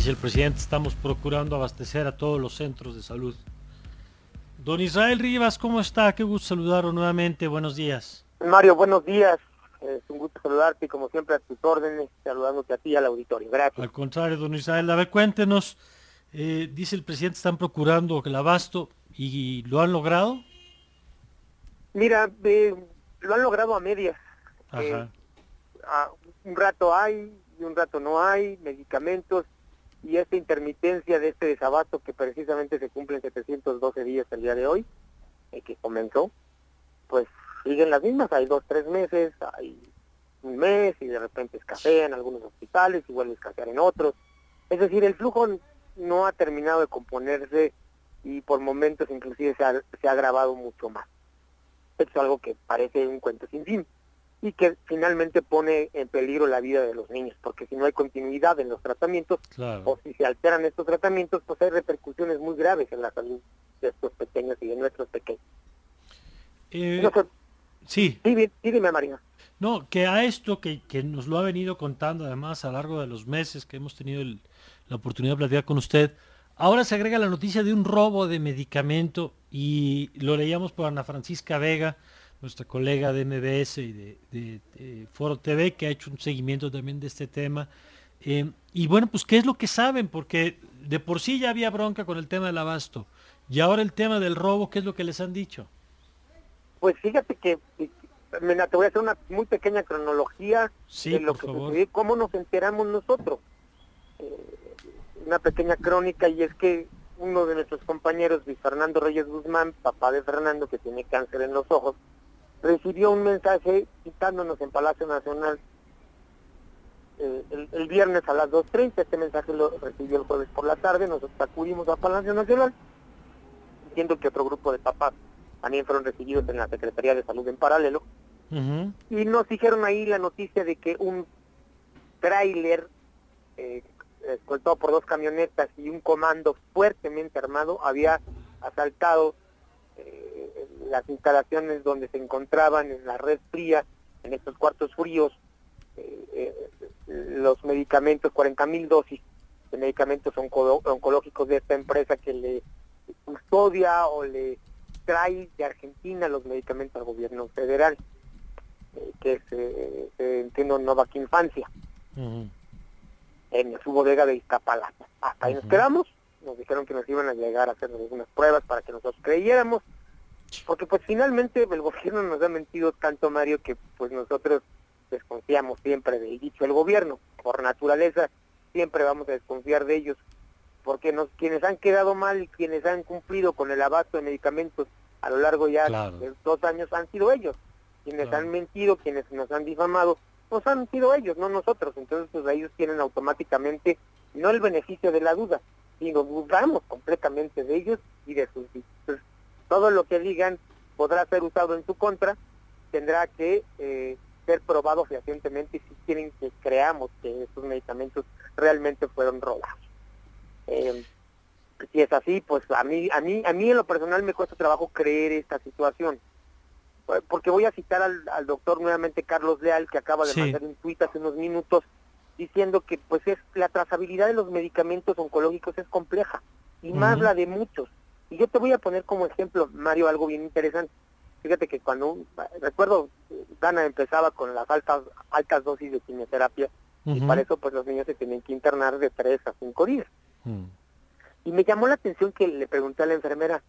dice el presidente, estamos procurando abastecer a todos los centros de salud. Don Israel Rivas, ¿cómo está? Qué gusto saludarlo nuevamente. Buenos días. Mario, buenos días. Es un gusto saludarte y como siempre a tus órdenes, saludándote a ti al auditorio. Gracias. Al contrario, don Israel. A ver, cuéntenos. Eh, dice el presidente, están procurando el abasto y lo han logrado. Mira, eh, lo han logrado a medias. Eh, un rato hay y un rato no hay medicamentos y esta intermitencia de este desabasto que precisamente se cumple en 712 días el día de hoy, eh, que comenzó, pues siguen las mismas, hay dos, tres meses, hay un mes y de repente escasea en algunos hospitales y vuelve a escasear en otros. Es decir, el flujo no ha terminado de componerse y por momentos inclusive se ha, se ha agravado mucho más. Esto es algo que parece un cuento sin fin y que finalmente pone en peligro la vida de los niños, porque si no hay continuidad en los tratamientos o si se alteran estos tratamientos, pues hay repercusiones muy graves en la salud de estos pequeños y de nuestros pequeños. Eh, sí. sí. Dime, Marina. No, que a esto que, que, nos lo ha venido contando además a lo largo de los meses que hemos tenido la oportunidad de platicar con usted, ahora se agrega la noticia de un robo de medicamento y lo leíamos por Ana Francisca Vega, nuestra colega de MBS y de, Foro TV, que ha hecho un seguimiento también de este tema. Eh, y bueno, pues ¿qué es lo que saben? Porque de por sí ya había bronca con el tema del abasto. Y ahora el tema del robo, ¿qué es lo que les han dicho? Pues fíjate que, te voy a hacer una muy pequeña cronología de lo que sucedió, cómo nos enteramos nosotros. Eh, una pequeña crónica y es que uno de nuestros compañeros, Luis Fernando Reyes Guzmán, papá de Fernando, que tiene cáncer en los ojos, recibió un mensaje citándonos en Palacio Nacional eh, el, viernes a las 2.30, este mensaje lo recibió el jueves por la tarde, nosotros acudimos a Palacio Nacional, entiendo que otro grupo de papás también fueron recibidos en la Secretaría de Salud en paralelo, y nos dijeron ahí la noticia de que un tráiler eh, escoltado por dos camionetas y un comando fuertemente armado había asaltado las instalaciones donde se encontraban en la red fría, en estos cuartos fríos, eh, eh, los medicamentos, 40 mil dosis de medicamentos oncológicos de esta empresa que le custodia o le trae de Argentina los medicamentos al gobierno federal, que es, entiendo, Novak Infancia, en su bodega de Iztapalapa. Hasta ahí nos quedamos, nos dijeron que nos iban a llegar a hacer algunas pruebas para que nosotros creyéramos, porque pues finalmente el gobierno nos ha mentido tanto, Mario, que pues nosotros desconfiamos siempre del dicho del gobierno. Por naturaleza siempre vamos a desconfiar de ellos, porque nos, quienes han quedado mal y quienes han cumplido con el abasto de medicamentos a lo largo ya de dos años han sido ellos. Quienes han mentido, quienes nos han difamado, nos han sido ellos, no nosotros. Entonces pues ellos tienen automáticamente no el beneficio de la duda, sino dudamos completamente de ellos y de sus todo lo que digan podrá ser usado en su contra, tendrá que eh, ser probado fehacientemente si quieren que creamos que estos medicamentos realmente fueron robados. Eh, si es así, pues a mí, a mí, a mí en lo personal me cuesta trabajo creer esta situación. Porque voy a citar al, doctor nuevamente Carlos Leal, que acaba de mandar un tuit hace unos minutos, diciendo que pues es la trazabilidad de los medicamentos oncológicos es compleja, y más la de muchos. Y yo te voy a poner como ejemplo, Mario, algo bien interesante. Fíjate que cuando, recuerdo, Dana empezaba con las altas, altas dosis de quimioterapia y para eso pues los niños se tienen que internar de tres a cinco días. Mm. Y me llamó la atención que le pregunté a la enfermera,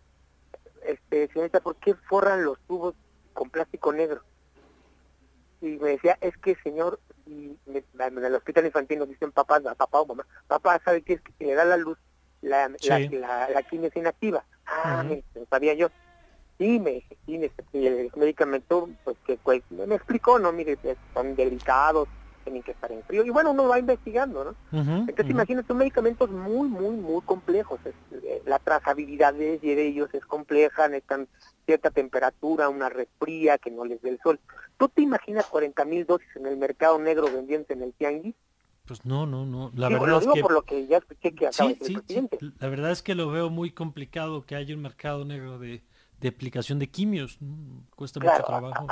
este, señorita, ¿por qué forran los tubos con plástico negro? Y me decía, es que señor, y en el hospital infantil nos dicen papá, papá o mamá, papá sabe que es que le da la luz la, la, la, quimio es inactiva. Ah, no sabía yo. Sí, me sí, el medicamento, pues que pues, me explicó, no, mire, son delicados, tienen que estar en frío. Y bueno, uno va investigando, ¿no? Entonces imagínate, son medicamentos muy, muy, muy complejos. Eh, la trazabilidad de ellos es compleja, necesitan cierta temperatura, una resfría, que no les dé el sol. ¿Tú te imaginas 40 mil dosis en el mercado negro vendiendo en el tianguis? Pues no, no, no. La verdad es que... por lo que ya escuché que acaba sí, La verdad es que lo veo muy complicado que haya un mercado negro de, de aplicación de quimios. Cuesta mucho trabajo.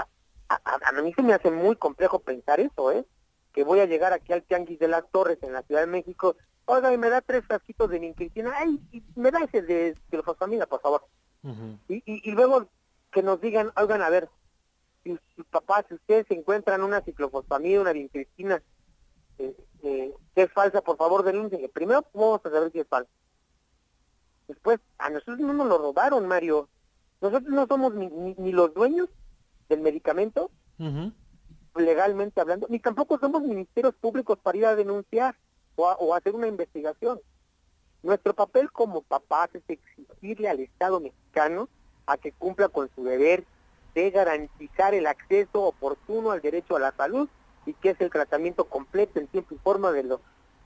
A, mí se me hace muy complejo pensar eso, ¿eh? que voy a llegar aquí al Tianguis de las Torres en la Ciudad de México, oiga, y me da tres frasquitos de vincristina, ay, y me da ese de ciclofosfamida, por favor. y, y, luego que nos digan, oigan, a ver, si, papá, si ustedes encuentran una ciclofosfamida, una vincristina, eh, eh, que es falsa, por favor denúncienle. Primero vamos a saber si es falsa. Después, a nosotros no nos lo robaron, Mario. Nosotros no somos ni, los dueños del medicamento, legalmente hablando, ni tampoco somos ministerios públicos para ir a denunciar o, hacer una investigación. Nuestro papel como papás es exigirle al Estado mexicano a que cumpla con su deber de garantizar el acceso oportuno al derecho a la salud y que es el tratamiento completo en tiempo y forma de los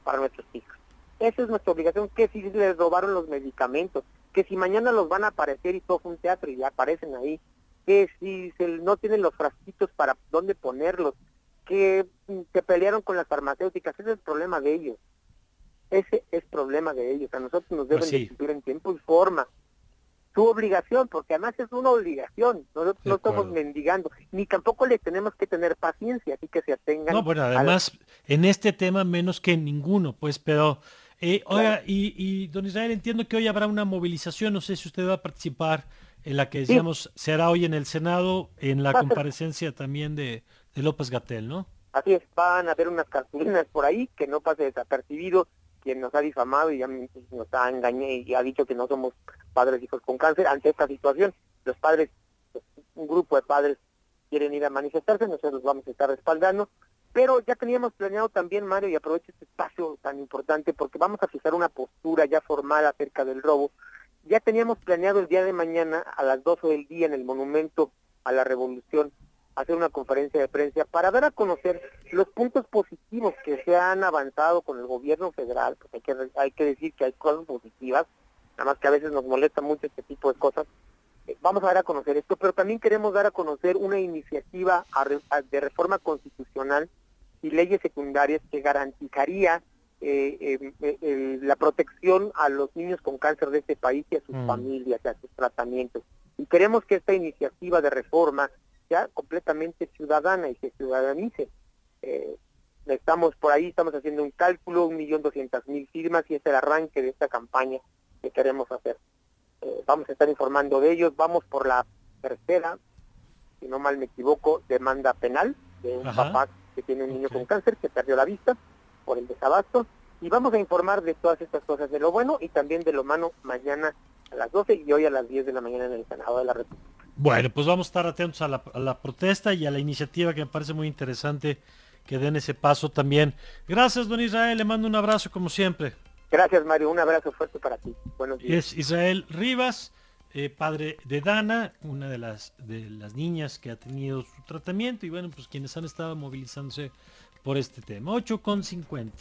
para nuestros hijos. Esa es nuestra obligación, que si les robaron los medicamentos, que si mañana los van a aparecer y todo fue un teatro y aparecen ahí, que si se, no tienen los frasquitos para dónde ponerlos, que se pelearon con las farmacéuticas, ese es el problema de ellos. Ese es problema de ellos. A nosotros nos deben pues cumplir en tiempo y forma su obligación, porque además es una obligación, nosotros no estamos mendigando, ni tampoco le tenemos que tener paciencia, así que se atengan. No, bueno, además, en este tema menos que en ninguno, pues, pero, eh, oiga, y, y, don Israel, entiendo que hoy habrá una movilización, no sé si usted va a participar en la que, decíamos, se hará hoy en el Senado, en la comparecencia también de, de López Gatel, ¿no? Así es, van a haber unas cartulinas por ahí que no pase desapercibido quien nos ha difamado y ya nos ha engañado y ha dicho que no somos padres hijos con cáncer. Ante esta situación, los padres, un grupo de padres quieren ir a manifestarse, nosotros los vamos a estar respaldando, pero ya teníamos planeado también, Mario, y aprovecho este espacio tan importante porque vamos a fijar una postura ya formada acerca del robo. Ya teníamos planeado el día de mañana a las 12 del día en el Monumento a la Revolución hacer una conferencia de prensa para dar a conocer los puntos positivos que se han avanzado con el gobierno federal, porque hay que, hay que decir que hay cosas positivas, nada más que a veces nos molesta mucho este tipo de cosas. Eh, vamos a dar a conocer esto, pero también queremos dar a conocer una iniciativa de reforma constitucional y leyes secundarias que garantizaría eh, eh, la protección a los niños con cáncer de este país y a sus mm. familias y a sus tratamientos. Y queremos que esta iniciativa de reforma completamente ciudadana y se ciudadanice. Eh, estamos por ahí, estamos haciendo un cálculo, un millón doscientas mil firmas y es el arranque de esta campaña que queremos hacer. Eh, vamos a estar informando de ellos, vamos por la tercera, si no mal me equivoco, demanda penal de un papá que tiene un niño con cáncer que perdió la vista por el desabasto y vamos a informar de todas estas cosas, de lo bueno y también de lo malo mañana a las 12 y hoy a las 10 de la mañana en el Senado de la República. Bueno, pues vamos a estar atentos a la, protesta y a la iniciativa que me parece muy interesante que den ese paso también. Gracias, don Israel, le mando un abrazo como siempre. Gracias, Mario, un abrazo fuerte para ti. Buenos días. Es Israel Rivas, eh, padre de Dana, una de las, de las niñas que ha tenido su tratamiento y bueno, pues quienes han estado movilizándose por este tema. 8 con 50.